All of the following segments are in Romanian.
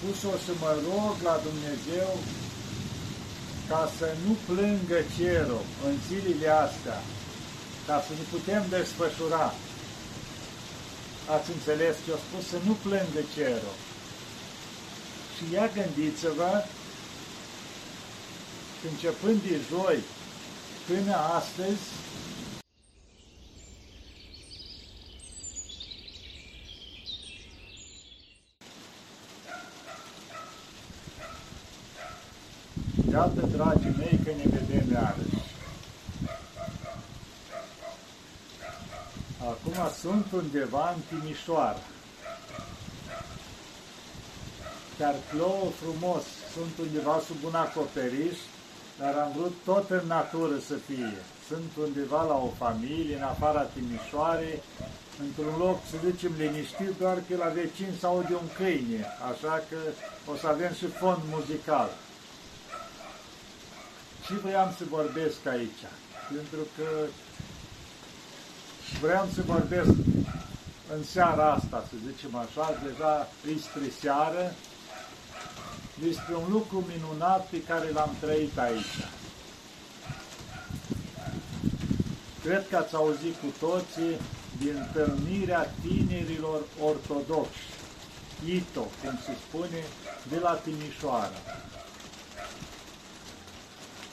spus-o să mă rog la Dumnezeu ca să nu plângă cerul în zilele astea, ca să ne putem desfășura. Ați înțeles ce a spus? Să nu plângă cerul. Și ia gândiți-vă, începând de joi până astăzi, Iată, dragii mei, că ne vedem iarăși. Acum sunt undeva în Timișoara. Chiar plouă frumos, sunt undeva sub un acoperiș, dar am vrut tot în natură să fie. Sunt undeva la o familie, în afara Timișoarei, într-un loc, să zicem, liniștit, doar că la vecin se aude un câine, așa că o să avem și fond muzical. Și vreau să vorbesc aici, pentru că vreau să vorbesc în seara asta, să zicem așa, deja e spre seară, despre un lucru minunat pe care l-am trăit aici. Cred că ați auzit cu toții din întâlnirea tinerilor ortodoxi, ITO, cum se spune, de la Timișoara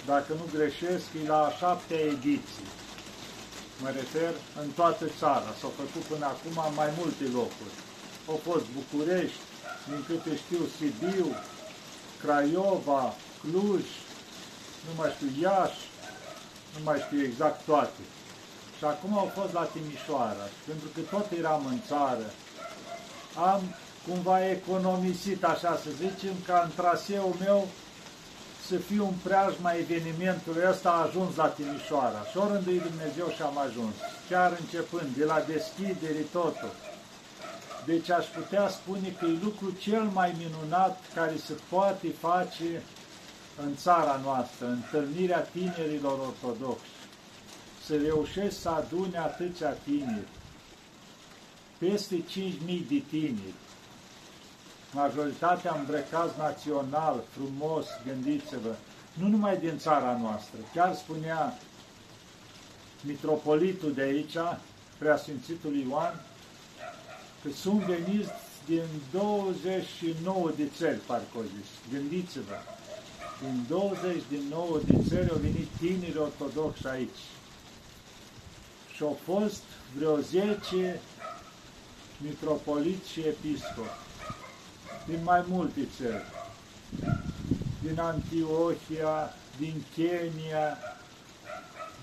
dacă nu greșesc, e la șaptea ediții. Mă refer în toată țara. S-au făcut până acum mai multe locuri. Au fost București, din câte știu, Sibiu, Craiova, Cluj, nu mai știu, Iași, nu mai știu exact toate. Și acum au fost la Timișoara. Și pentru că tot eram în țară, am cumva economisit, așa să zicem, ca în traseul meu să fiu în preajma evenimentului ăsta a ajuns la Timișoara. Și ori Dumnezeu și am ajuns. Chiar începând, de la deschidere totul. Deci aș putea spune că e lucru cel mai minunat care se poate face în țara noastră, întâlnirea tinerilor ortodoxi. Să reușesc să adune atâția tineri, peste 5.000 de tineri, majoritatea îmbrăcați național, frumos, gândiți-vă, nu numai din țara noastră, chiar spunea mitropolitul de aici, preasfințitul Ioan, că sunt veniți din 29 de țări, parcă zis. Gândiți-vă, din 29 de țări au venit tineri ortodoxi aici. Și au fost vreo 10 mitropoliți și episcopi din mai multe țări, din Antiohia, din Kenya,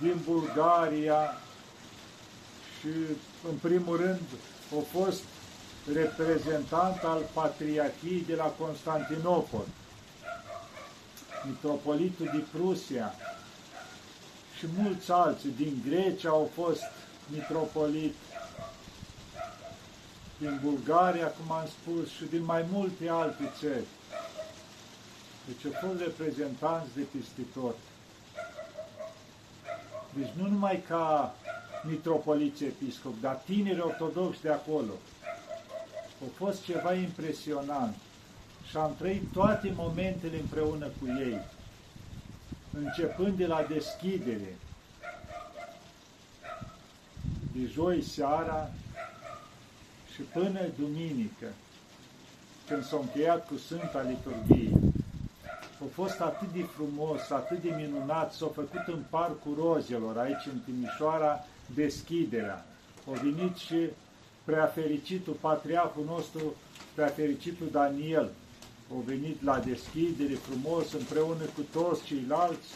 din Bulgaria și, în primul rând, a fost reprezentant al Patriarhiei de la Constantinopol, mitropolitul din Prusia și mulți alții. Din Grecia au fost mitropolit din Bulgaria, cum am spus, și din mai multe alte țări. Deci au fost reprezentanți de peste tot. Deci nu numai ca mitropoliți episcop, dar tineri ortodoxi de acolo. A fost ceva impresionant și am trăit toate momentele împreună cu ei, începând de la deschidere, de joi seara și până duminică, când s-a încheiat cu Sfânta Liturghie, a fost atât de frumos, atât de minunat, s-a făcut în Parcul Rozelor, aici în Timișoara, deschiderea. A venit și preafericitul, patriarhul nostru, preafericitul Daniel, a venit la deschidere frumos, împreună cu toți ceilalți,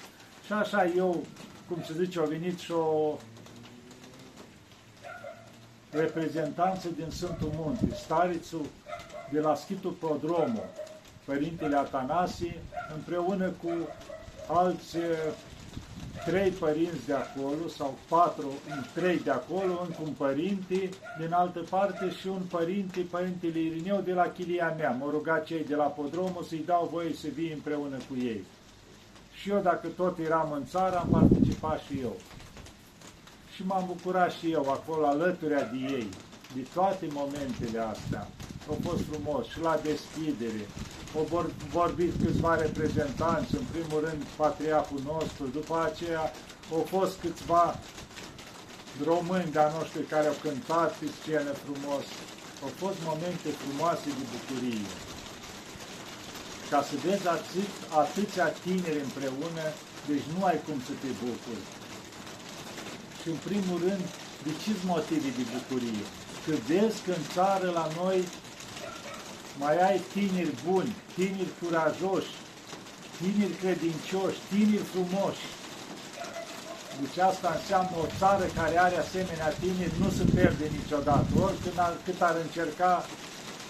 și așa eu, cum se zice, a venit și o reprezentanță din Sfântul Munte, starițul de la Schitul Prodromo, Părintele Atanasie, împreună cu alți eh, trei părinți de acolo, sau patru, trei de acolo, încă un părinte, din altă parte și un părinte, Părintele Irineu de la Chilia mea. Mă ruga cei de la Podromul să-i dau voie să vii împreună cu ei. Și eu, dacă tot eram în țară, am participat și eu și m-am bucurat și eu acolo alături de ei, de toate momentele astea. a fost frumos și la deschidere. Au vorbit câțiva reprezentanți, în primul rând patriarhul nostru, după aceea au fost câțiva români de-a noștri care au cântat pe scenă frumos. Au fost momente frumoase de bucurie. Ca să vezi atât, atâția tineri împreună, deci nu ai cum să te bucuri. Și în primul rând, de ce motive de bucurie? Că vezi că în țară la noi mai ai tineri buni, tineri curajoși, tineri credincioși, tineri frumoși. Deci asta înseamnă o țară care are asemenea tineri nu se pierde niciodată. Oricând ar, cât ar încerca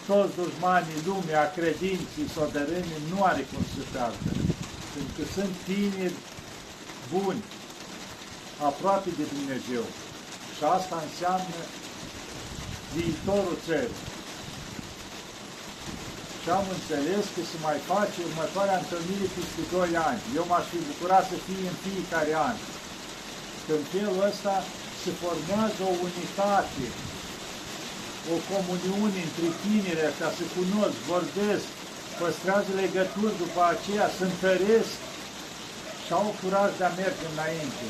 toți dușmanii lumea, credinții, sodărânii, nu are cum să pierdă. Pentru că sunt tineri buni, aproape de Dumnezeu. Și asta înseamnă viitorul țării. Și am înțeles că se mai face următoarea întâlnire peste 2 ani. Eu m-aș fi bucurat să fie în fiecare an. Că în felul ăsta se formează o unitate, o comuniune între tineri ăștia, se cunosc, vorbesc, păstrează legături după aceea, se întăresc și au curaj de a merge înainte.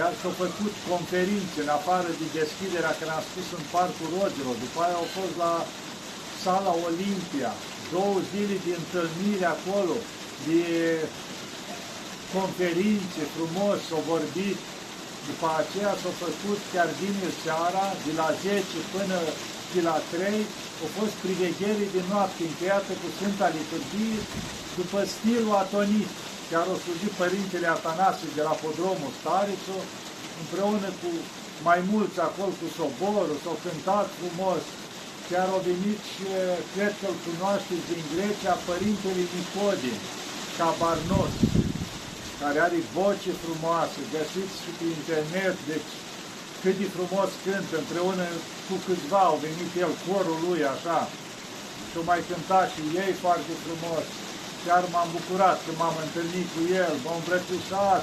Chiar s-au făcut conferințe în afară de deschiderea, care am spus, în Parcul Rogelor. După aia au fost la Sala Olimpia, două zile de întâlnire acolo, de conferințe frumos, s-au vorbit. După aceea s-au făcut chiar vineri seara, de la 10 până de la 3, au fost priveghere de noapte încheiată cu Sfânta Liturghie după stilul atonit chiar o slujit Părintele Atanasie de la Podromul Starițu, împreună cu mai mulți acolo cu soborul, s-au cântat frumos, chiar au venit și, cred că îl cunoașteți din Grecia, Părintele Nicodim, Cabarnos, care are voce frumoasă, găsiți și pe internet, deci cât de frumos cântă, împreună cu câțiva au venit el, corul lui, așa, și au mai cântat și ei foarte frumos. Chiar m-am bucurat că m-am întâlnit cu el, m-am îmbrățișat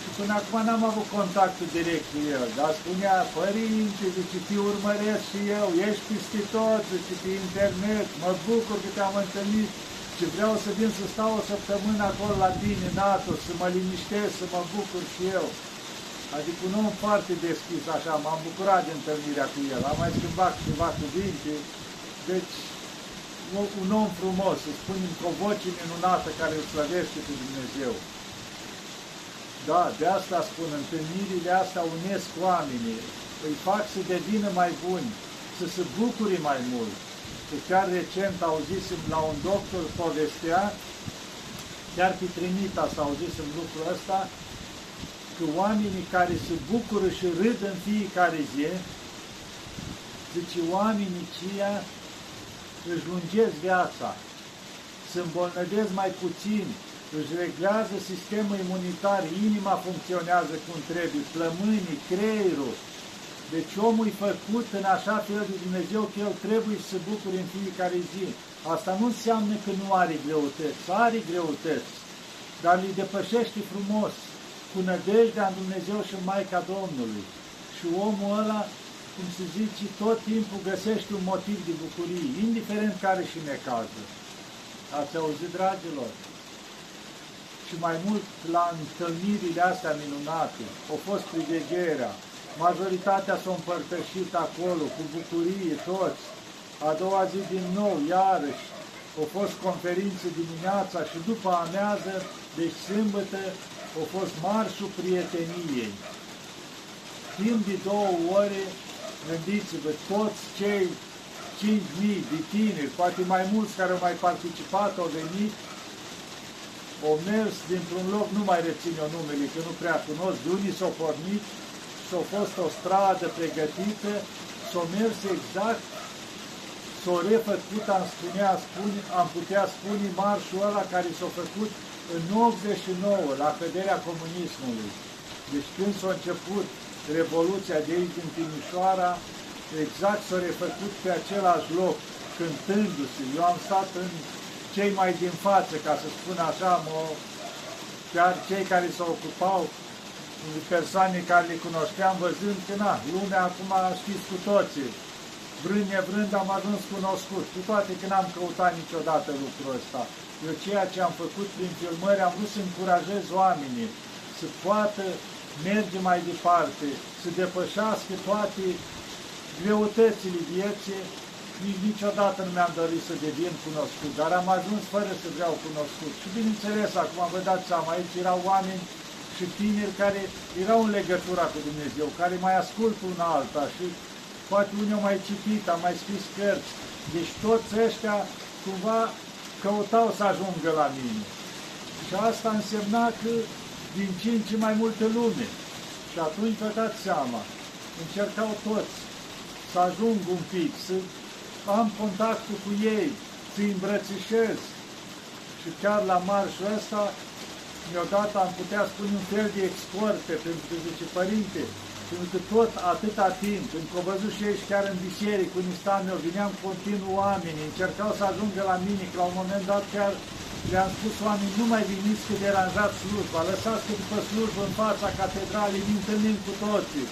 și până acum n-am avut contact direct cu el, dar spunea, părinte, zice, te urmăresc și eu, ești peste tot, zice, pe internet, mă bucur că te-am întâlnit și vreau să vin să stau o săptămână acolo la tine, NATO, să mă liniștesc, să mă bucur și eu. Adică un om foarte deschis, așa, m-am bucurat de întâlnirea cu el, am mai schimbat ceva cuvinte, deci un om frumos, să spunem cu o voce minunată care îl slăvește pe Dumnezeu. Da, de asta spun, întâlnirile astea unesc oamenii, îi fac să devină mai buni, să se bucure mai mult. Că chiar recent auzisem la un doctor povestea, chiar pe Trinita să auzisem lucrul ăsta, că oamenii care se bucură și râd în fiecare zi, zice, oamenii ceia își lungesc viața, se îmbolnăvesc mai puțin, își reglează sistemul imunitar, inima funcționează cum trebuie, plămânii, creierul. Deci omul e făcut în așa fel de Dumnezeu că el trebuie să se bucure în fiecare zi. Asta nu înseamnă că nu are greutăți, are greutăți, dar îi depășește frumos, cu nădejdea în Dumnezeu și în Maica Domnului. Și omul ăla cum se zice, tot timpul găsești un motiv de bucurie, indiferent care și necază. Ați auzit, dragilor? Și mai mult la întâlnirile astea minunate, au fost privegherea, majoritatea s-au împărtășit acolo, cu bucurie, toți. A doua zi din nou, iarăși, au fost conferințe dimineața și după amează, deci sâmbătă, au fost marșul prieteniei. Timp de două ore Gândiți-vă, toți cei 5.000 de tineri, poate mai mulți care au mai participat, au venit, au mers dintr-un loc, nu mai rețin eu numele, că nu prea cunosc, de unii s-au pornit s-a fost o stradă pregătită, s-a mers exact, s-a refăcut, am, spunea, spune, am putea spune, marșul ăla care s-a făcut în 89, la căderea comunismului. Deci când s-a început Revoluția de aici din Timișoara, exact s-a refăcut pe același loc, cântându-se. Eu am stat în cei mai din față, ca să spun așa, mă, chiar cei care se ocupau, persoane care le cunoșteam, văzând că, na, lumea acum știți cu toții, vrând nevrând am ajuns cunoscut, cu toate că n-am căutat niciodată lucrul ăsta. Eu ceea ce am făcut prin filmări am vrut să încurajez oamenii să poată merge mai departe, să depășească toate greutățile vieții. Nici niciodată nu mi-am dorit să devin cunoscut, dar am ajuns fără să vreau cunoscut. Și bineînțeles, acum vă dați seama, aici erau oameni și tineri care erau în legătura cu Dumnezeu, care mai ascultă una alta și poate unii au mai citit, au mai scris cărți. Deci toți ăștia cumva căutau să ajungă la mine. Și asta însemna că din ce în ce mai multe lume. Și atunci vă dați seama, încercau toți să ajung un pic, să am contactul cu ei, să-i îmbrățișez. Și chiar la marșul ăsta, mi-odată am putea spune un fel de exporte, pentru că zice, Părinte, pentru că tot atâta timp, când au văzut și ei chiar în biserică, în istan, eu vineam continuu oameni, încercau să ajungă la mine, că la un moment dat chiar le-am spus oameni, nu mai veniți că deranjați slujba, lăsați că după slujbă în fața catedralei, ne întâlnim cu toții.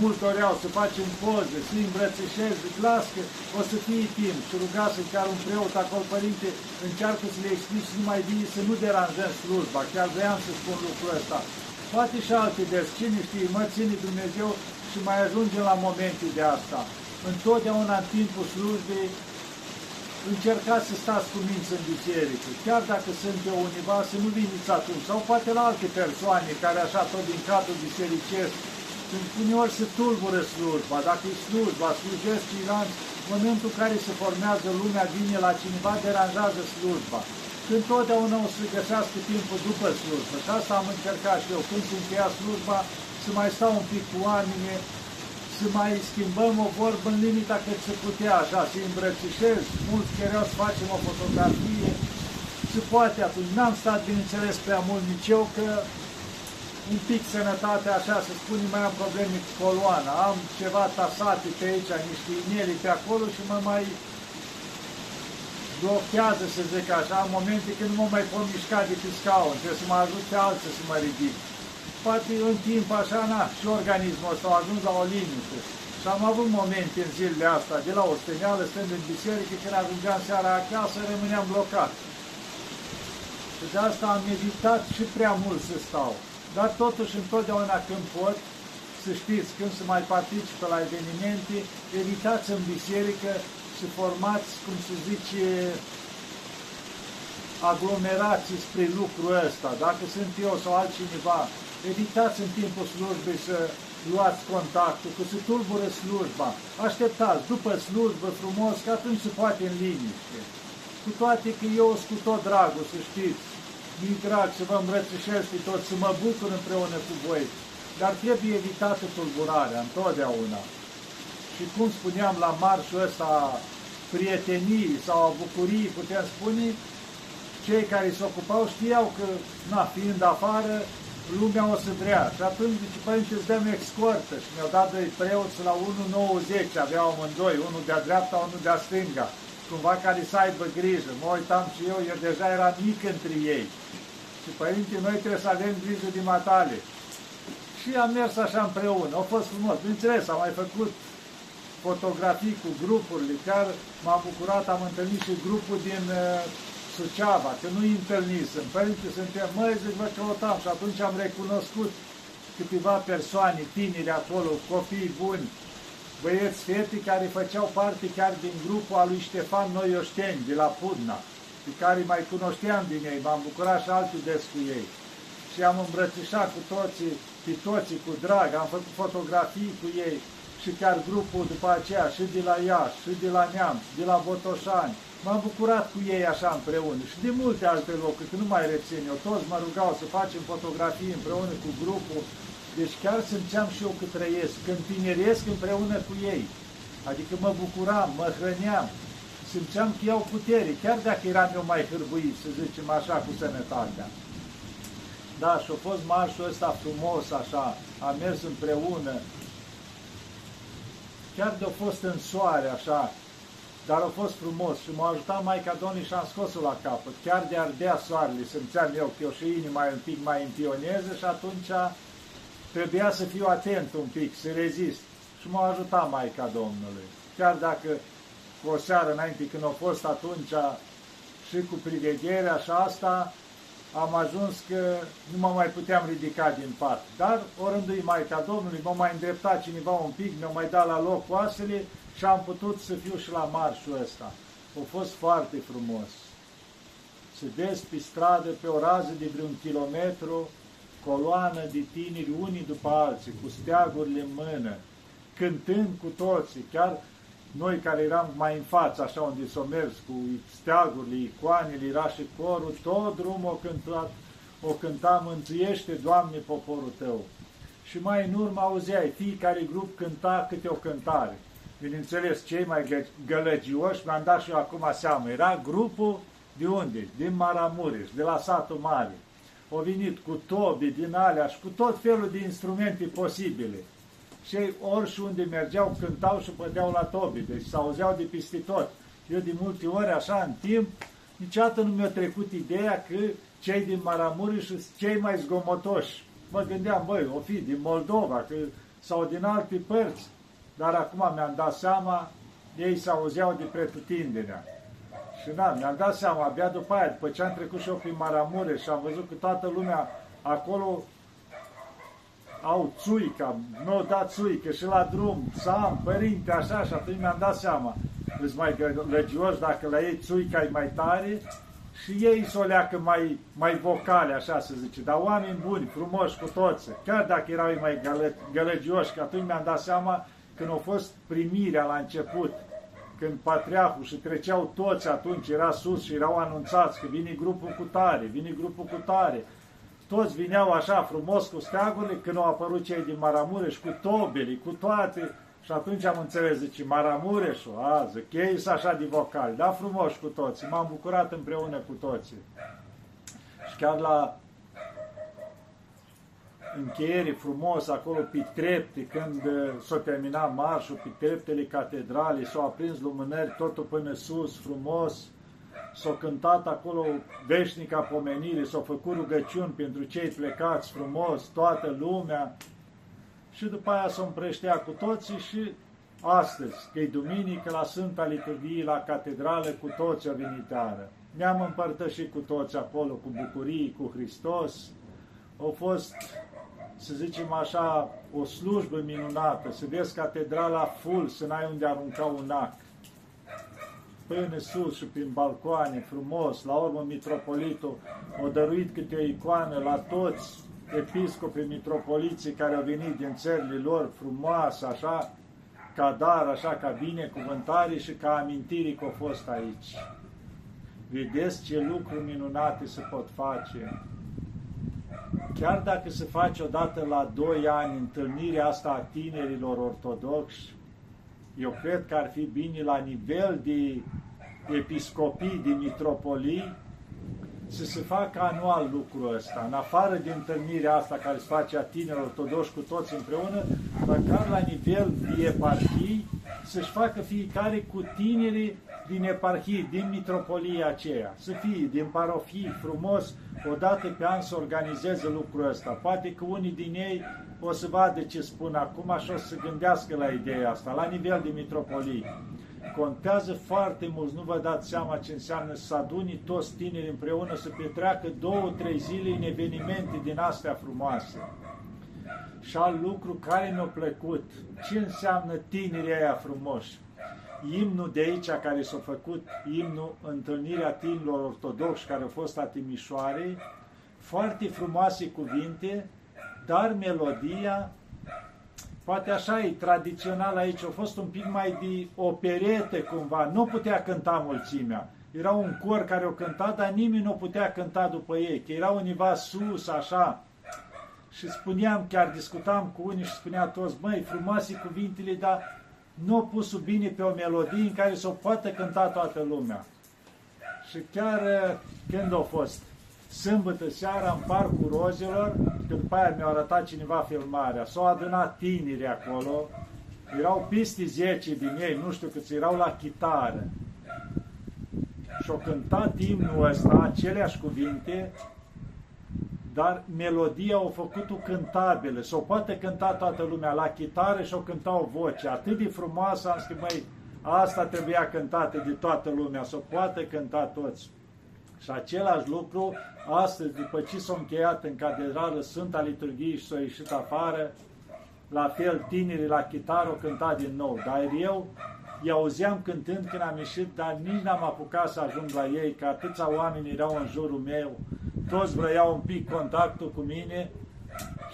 Mulți doreau să facem poze, să îi îmbrățișez, zic, las că o să fie timp. Și rugați chiar un preot acolo, părinte, încearcă să le explici să nu mai vii, să nu deranjăm slujba. Chiar vreau să spun lucrul ăsta. Poate și alte des, cine știe, mă ține Dumnezeu și mai ajungem la momente de asta. Întotdeauna în timpul slujbei încercați să stați cu minți în biserică, chiar dacă sunt eu univa, să nu veniți atunci, sau poate la alte persoane care așa tot din cadrul bisericesc, când uneori se tulbură slujba, dacă e slujba, slujesc ceilalți, momentul în care se formează lumea, vine la cineva, deranjează slujba. Când totdeauna o să găsească timpul după slujbă. Și asta am încercat și eu, când se încheia slujba, să mai stau un pic cu oameni, să mai schimbăm o vorbă în limita cât se putea, așa, să îmbrățișez, mulți chereau să facem o fotografie, se poate atunci. N-am stat, bineînțeles, prea mult nici eu, că un pic sănătate, așa, să spunem, mai am probleme cu coloana, am ceva tasate pe aici, niște ineli pe acolo și mă mai blochează, să zic așa, în momente când nu mă mai pot mișca de pe scaun, trebuie să mă ajut pe alții să mă ridic poate în timp așa, naș, și organismul ăsta a ajuns la o limită. Și am avut momente în zilele astea, de la o steneală, stând în biserică, când ajungeam seara acasă, rămâneam blocat. Și de asta am evitat și prea mult să stau. Dar totuși, întotdeauna când pot, să știți, când să mai participe la evenimente, evitați în biserică și formați, cum se zice, aglomerații spre lucrul ăsta. Dacă sunt eu sau altcineva evitați în timpul slujbei să luați contactul, că se tulbură slujba. Așteptați după slujbă frumos, că atunci se poate în liniște. Cu toate că eu sunt cu tot dragul, să știți, mi drag să vă îmbrățișez pe toți, să mă bucur împreună cu voi, dar trebuie evitată tulburarea, întotdeauna. Și cum spuneam la marșul ăsta, prietenii sau a bucurii, putem spune, cei care se ocupau știau că, na, fiind afară, lumea o să vrea. Și atunci zice, părinte, îți dăm escortă. Și mi-au dat doi preoți la 1,90, aveau amândoi, unul de-a dreapta, unul de-a stânga. Cumva care să aibă grijă. Mă uitam și eu, eu deja eram mic între ei. Și părinte, noi trebuie să avem grijă de matale. Și am mers așa împreună, au fost frumos. Bineînțeles, am mai făcut fotografii cu grupurile, chiar m-am bucurat, am întâlnit și grupul din uh, Suceava, că nu-i întâlnisem. Părinte, suntem, măi, zic, vă căutam și atunci am recunoscut câteva persoane tineri acolo, copii buni, băieți, fete care făceau parte chiar din grupul al lui Ștefan Noioșteni, de la Pudna, pe care mai cunoșteam din ei, m-am bucurat și alții des cu ei. Și am îmbrățișat cu toții, pe toții cu drag, am făcut fotografii cu ei și chiar grupul după aceea, și de la Iași, și de la Neamț, de la Botoșani, M-am bucurat cu ei așa împreună și de multe alte locuri, că nu mai rețin eu, toți mă rugau să facem fotografii împreună cu grupul, deci chiar simțeam și eu că trăiesc, când tineresc împreună cu ei. Adică mă bucuram, mă hrăneam, simțeam că iau putere, chiar dacă eram eu mai hârbuit, să zicem așa, cu sănătatea. Da, și a fost marșul ăsta frumos, așa, am mers împreună, chiar de-a fost în soare, așa, dar a fost frumos și m-a ajutat Maica Domnului și am scos-o la capăt. Chiar de ardea soarele, simțeam eu că eu și inima e un pic mai împioneză și atunci trebuia să fiu atent un pic, să rezist. Și m-a ajutat Maica Domnului. chiar dacă cu o seară înainte când au fost atunci și cu privegherea și asta, am ajuns că nu mă mai puteam ridica din pat. Dar, orându-i Maica Domnului, m-a mai îndreptat cineva un pic, mi-a mai dat la loc oasele și am putut să fiu și la marșul ăsta. A fost foarte frumos. Se vezi pe stradă, pe o rază de vreun kilometru, coloană de tineri, unii după alții, cu steagurile în mână, cântând cu toții, chiar noi care eram mai în față, așa unde s-o mers cu steagurile, icoanele, era și corul, tot drumul o cântat, o cânta, mântuiește, Doamne, poporul Tău. Și mai în urmă auzeai, fiecare grup cânta câte o cântare. Bineînțeles, cei mai gălăgioși, mi-am dat și eu acum seama, era grupul de unde? Din Maramureș, de la satul mare. Au venit cu tobi din alea și cu tot felul de instrumente posibile și ori și unde mergeau, cântau și pădeau la tobi, deci s-auzeau de peste tot. Eu de multe ori, așa, în timp, niciodată nu mi-a trecut ideea că cei din Maramureș sunt cei mai zgomotoși. Mă gândeam, băi, o fi din Moldova, că sau din alte părți, dar acum mi-am dat seama, ei s-auzeau de pretutindenea. Și na, mi-am dat seama, abia după aia, după ce am trecut și eu prin Maramureș și am văzut că toată lumea acolo au țuica, nu au dat țuică și la drum, sam, părinte, așa, și atunci mi-am dat seama, îți mai gălăgios dacă la ei țuica e mai tare și ei s-o leacă mai, mai vocale, așa să zice, dar oameni buni, frumoși cu toți, chiar dacă erau mai gălă, gălăgioși, că atunci mi-am dat seama când au fost primirea la început, când patriarhul și treceau toți atunci, era sus și erau anunțați că vine grupul cu tare, vine grupul cu tare, toți vineau așa frumos cu steagurile, când au apărut cei din Maramureș cu tobele, cu toate, și atunci am înțeles, zice, Maramureșul, a, zic, ei sunt așa de vocali, da, frumos cu toții, m-am bucurat împreună cu toții. Și chiar la încheiere frumos acolo pe trepte, când uh, s-a terminat marșul, pe treptele catedralei, s-au aprins lumânări totul până sus, frumos, s-au cântat acolo veșnica pomenire, s-au făcut rugăciuni pentru cei plecați frumos, toată lumea, și după aia s-o împreștea cu toții și astăzi, că e duminică, la Sfânta Liturghie, la catedrală, cu toți o veniteară. Ne-am împărtășit cu toți acolo, cu bucurii, cu Hristos. Au fost, să zicem așa, o slujbă minunată, să vezi catedrala full, să n-ai unde arunca un ac până sus și prin balcoane, frumos, la urmă mitropolitul a dăruit câte o icoană la toți episcopii mitropoliții care au venit din țările lor, frumoasă, așa, ca dar, așa, ca binecuvântare și ca amintiri că au fost aici. Vedeți ce lucruri minunate se pot face. Chiar dacă se face odată la doi ani întâlnirea asta a tinerilor ortodoxi, eu cred că ar fi bine la nivel de episcopii, de mitropolii, să se facă anual lucrul ăsta, în afară de întâlnirea asta care se face a tinerilor ortodoși cu toți împreună, măcar la nivel de eparhii, să-și facă fiecare cu tinerii din eparhii, din mitropolia aceea, să fie din parofii frumos, odată pe an să organizeze lucrul ăsta. Poate că unii din ei o să vadă ce spun acum și o să gândească la ideea asta, la nivel de mitropolii. Contează foarte mult, nu vă dați seama ce înseamnă să aduni toți tineri împreună, să petreacă două, trei zile în evenimente din astea frumoase. Și al lucru care mi-a plăcut, ce înseamnă tinerii aia frumoși. Imnul de aici care s-a făcut, imnul întâlnirea tinerilor ortodoxi care au fost a Timișoarei, foarte frumoase cuvinte, dar melodia poate așa e tradițional aici, a fost un pic mai de operete cumva, nu putea cânta mulțimea. Era un cor care o cânta, dar nimeni nu putea cânta după ei, că era univa sus, așa. Și spuneam, chiar discutam cu unii și spunea toți, măi, frumoase cuvintele, dar nu au pus bine pe o melodie în care să o poată cânta toată lumea. Și chiar eh, când a fost? sâmbătă seara în Parcul Rozelor, că după aia mi-a arătat cineva filmarea, s-au adunat tineri acolo, erau peste 10 din ei, nu știu câți, erau la chitară. Și-au cântat imnul ăsta, aceleași cuvinte, dar melodia au făcut-o cântabilă, s-o poate cânta toată lumea la chitară și-o cântau voce, atât de frumoasă, am zis, măi, Asta trebuia cântată de toată lumea, să o poată cânta toți. Și același lucru, astăzi, după ce s-a încheiat în catedrală Sfânta Liturghie și s-a ieșit afară, la fel tinerii la chitară o cânta din nou. Dar eu îi auzeam cântând când am ieșit, dar nici n-am apucat să ajung la ei, că atâția oameni erau în jurul meu, toți vreau un pic contactul cu mine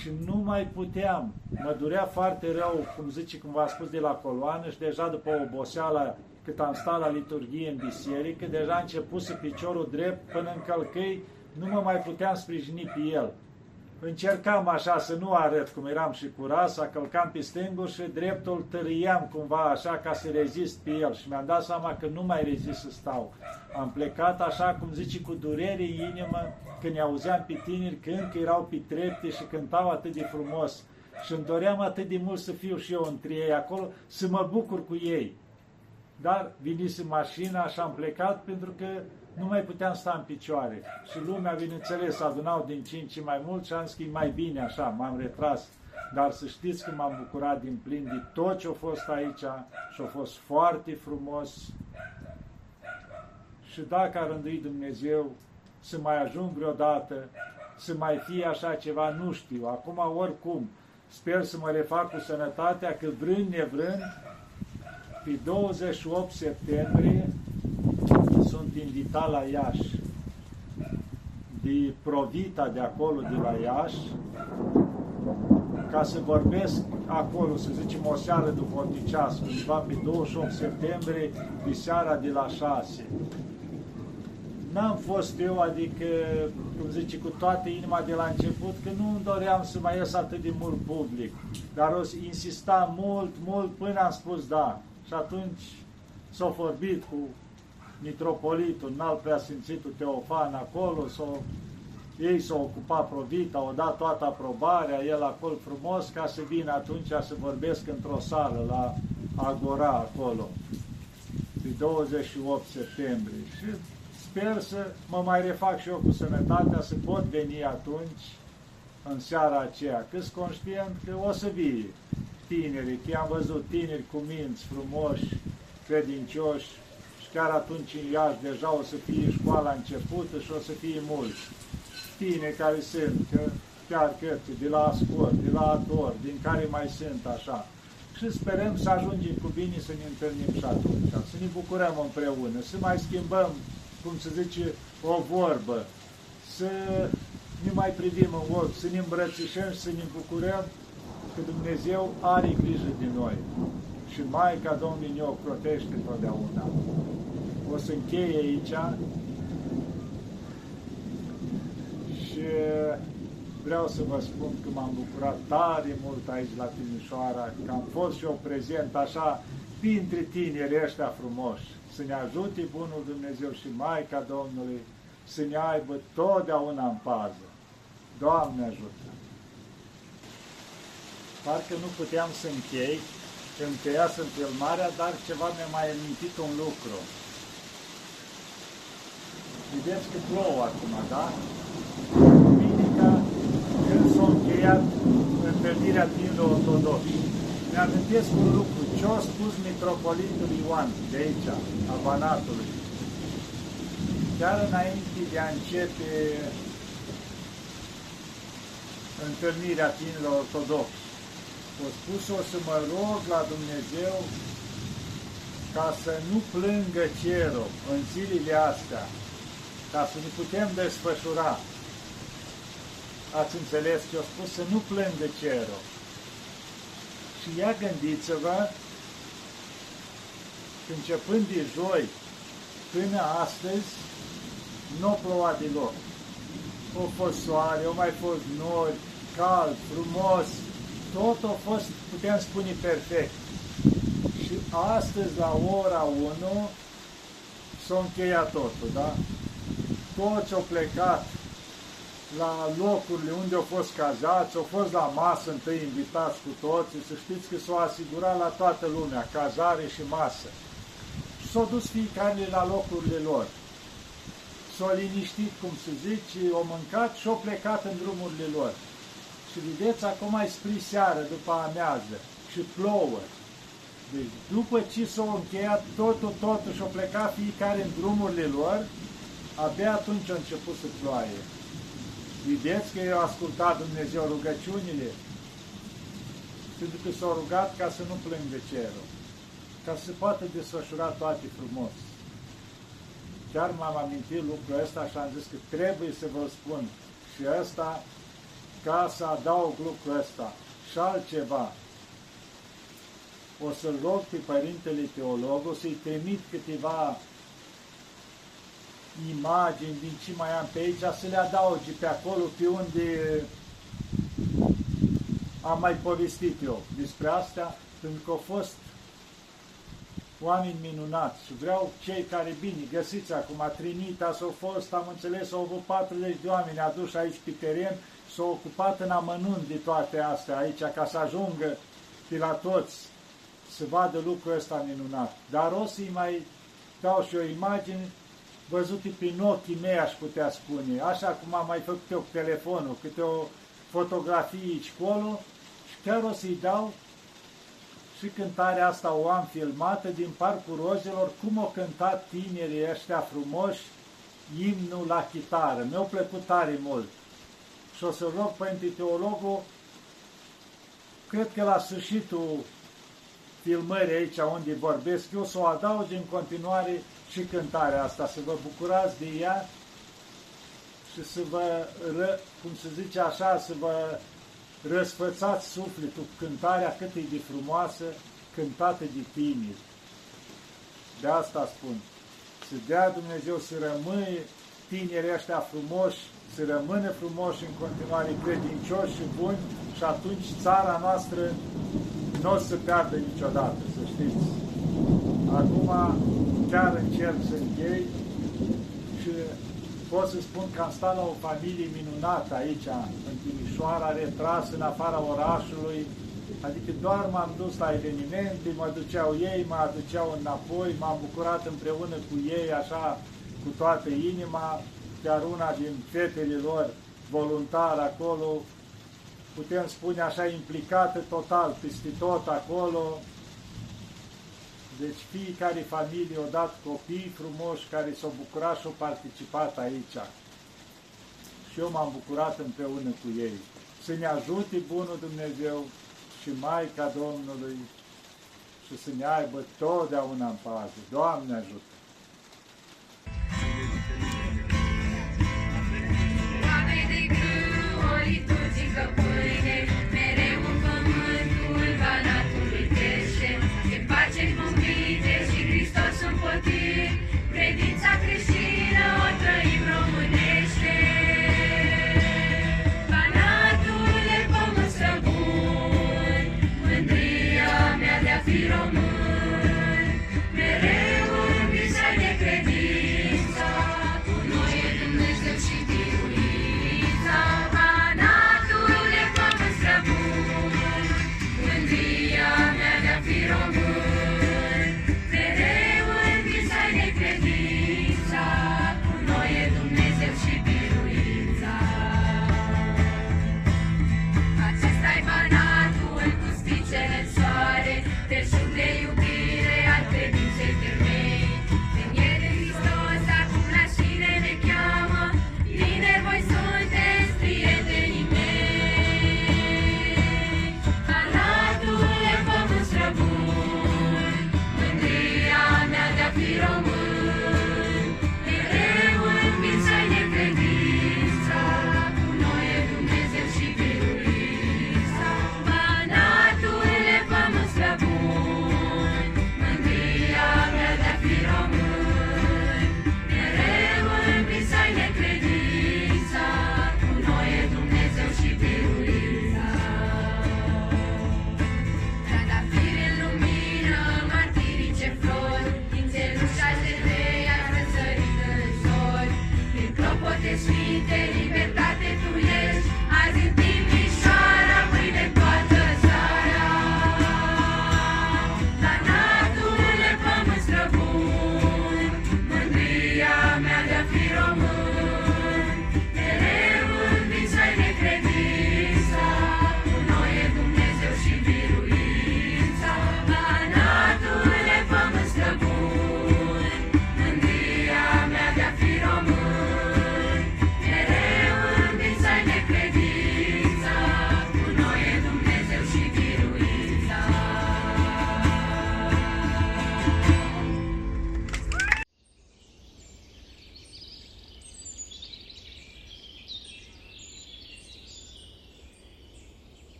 și nu mai puteam. Mă durea foarte rău, cum zice, cum v-am spus, de la coloană și deja după oboseala, cât am stat la liturghie în biserică, deja a început să piciorul drept până în călcăi, nu mă mai puteam sprijini pe el. Încercam așa să nu arăt cum eram și curat, să călcam pe stânguri și dreptul tăriam cumva așa ca să rezist pe el și mi-am dat seama că nu mai rezist să stau. Am plecat așa cum zice cu durere în inimă când i auzeam pe tineri că încă erau pe trepte și cântau atât de frumos și îmi doream atât de mult să fiu și eu între ei acolo, să mă bucur cu ei. Dar vinise mașina și am plecat pentru că nu mai puteam sta în picioare. Și lumea, bineînțeles, adunau din ce în ce mai mult și am zis că e mai bine așa, m-am retras. Dar să știți că m-am bucurat din plin de tot ce a fost aici și a fost foarte frumos. Și dacă ar rândui Dumnezeu să mai ajung vreodată, să mai fie așa ceva, nu știu. Acum, oricum, sper să mă refac cu sănătatea, că vrând nevrând, pe 28 septembrie sunt invitat la Iași de Provita de acolo, de la Iași, ca să vorbesc acolo, să zicem, o seară duhovnicească, undeva pe 28 septembrie, pe seara de la 6. N-am fost eu, adică, cum zice, cu toată inima de la început, că nu îmi doream să mai ies atât de mult public, dar o insista mult, mult, până am spus da. Și atunci s-a vorbit cu mitropolitul, înalt preasfințitul Teofan acolo, s-o, ei s-au ocupat provita, au dat toată aprobarea, el acolo frumos, ca să vină atunci să vorbesc într-o sală la Agora acolo, pe 28 septembrie. Și sper să mă mai refac și eu cu sănătatea, să pot veni atunci, în seara aceea, cât conștient că o să vie tinerii, că am văzut tineri cu minți frumoși, credincioși, chiar atunci în Iași deja o să fie școala începută și o să fie mulți tine care sunt, că chiar cred de la Ascor, de la Ador, din care mai sunt așa. Și sperăm să ajungem cu bine să ne întâlnim și atunci, să ne bucurăm împreună, să mai schimbăm, cum se zice, o vorbă, să ne mai privim în ochi, să ne îmbrățișăm și să ne bucurăm că Dumnezeu are grijă de noi. Și Maica Domnului ne protește totdeauna o să încheie aici și vreau să vă spun că m-am bucurat tare mult aici la Timișoara, că am fost și eu prezent așa printre tineri ăștia frumoși, să ne ajute Bunul Dumnezeu și Maica Domnului să ne aibă totdeauna în pază. Doamne ajută! Parcă nu puteam să închei, încheiasem filmarea, dar ceva mi-a mai amintit un lucru. Vedeți că plouă acum, da? Duminica, când s-a încheiat întâlnirea din ortodoxi, mi-amintesc un lucru, ce a spus mitropolitul Ioan de aici, a Banatului. Chiar înainte de a începe întâlnirea tinilor ortodoxi, a spus o să mă rog la Dumnezeu ca să nu plângă cerul în zilele astea, ca să ne putem desfășura. Ați înțeles ce au spus? Să nu plângă cerul. Și ia gândiți-vă, începând de joi până astăzi, nu a plouat deloc. O fost soare, au mai fost nori, cald, frumos, tot a fost, putem spune, perfect. Și astăzi, la ora 1, s-a încheiat totul, da? toți au plecat la locurile unde au fost cazați, au fost la masă întâi invitați cu toții, să știți că s-au asigurat la toată lumea, cazare și masă. Și s-au dus fiecare la locurile lor. S-au liniștit, cum se zice, au mâncat și au plecat în drumurile lor. Și vedeți, acum ai spre seară, după amiază, și plouă. Deci după ce s-au încheiat totul, totul și-au plecat fiecare în drumurile lor, abia atunci a început să ploaie. Vedeți că eu ascultat Dumnezeu rugăciunile? Pentru că s-au rugat ca să nu plângă cerul, ca să se poată desfășura toate frumos. Chiar m-am amintit lucrul ăsta și am zis că trebuie să vă spun și ăsta ca să adaug lucrul ăsta și altceva. O să-l rog pe Părintele Teolog, o să-i trimit câteva imagini din ce mai am pe aici, să le adaugi pe acolo, pe unde am mai povestit eu despre asta, pentru că au fost oameni minunați și vreau cei care, bine, găsiți acum, Trinita s-au fost, am înțeles, au avut 40 de oameni aduși aici pe teren, s-au ocupat în amănunt de toate astea aici, ca să ajungă pe la toți să vadă lucrul ăsta minunat. Dar o să-i mai dau și o imagine văzute prin ochii mei, aș putea spune, așa cum am mai făcut eu cu telefonul, câte o fotografie aici colo și chiar o să-i dau și cântarea asta o am filmată din Parcul Rozelor, cum au cântat tinerii ăștia frumoși imnul la chitară. Mi-au plăcut tare mult. Și o să rog pentru teologul, cred că la sfârșitul filmării aici unde vorbesc, eu să o adaug în continuare și cântarea asta, să vă bucurați de ea și să vă, cum se zice așa, să vă răsfățați sufletul cântarea cât e de frumoasă, cântată de tineri. De asta spun. Să dea Dumnezeu să rămâie tinerii ăștia frumoși, să rămână frumoși în continuare credincioși și buni și atunci țara noastră nu o să piardă niciodată, să știți. Acum chiar încerc să închei și pot să spun că am stat la o familie minunată aici, în Timișoara, retras în afara orașului, adică doar m-am dus la evenimente, mă duceau ei, mă aduceau înapoi, m-am bucurat împreună cu ei, așa, cu toată inima, chiar una din fetele lor voluntar acolo, putem spune așa, implicată total, peste tot acolo, deci fiecare familie a dat copii frumoși care s-au bucurat și au participat aici. Și eu m-am bucurat împreună cu ei. Să ne ajute Bunul Dumnezeu și Maica Domnului și să ne aibă totdeauna în pază. Doamne ajută!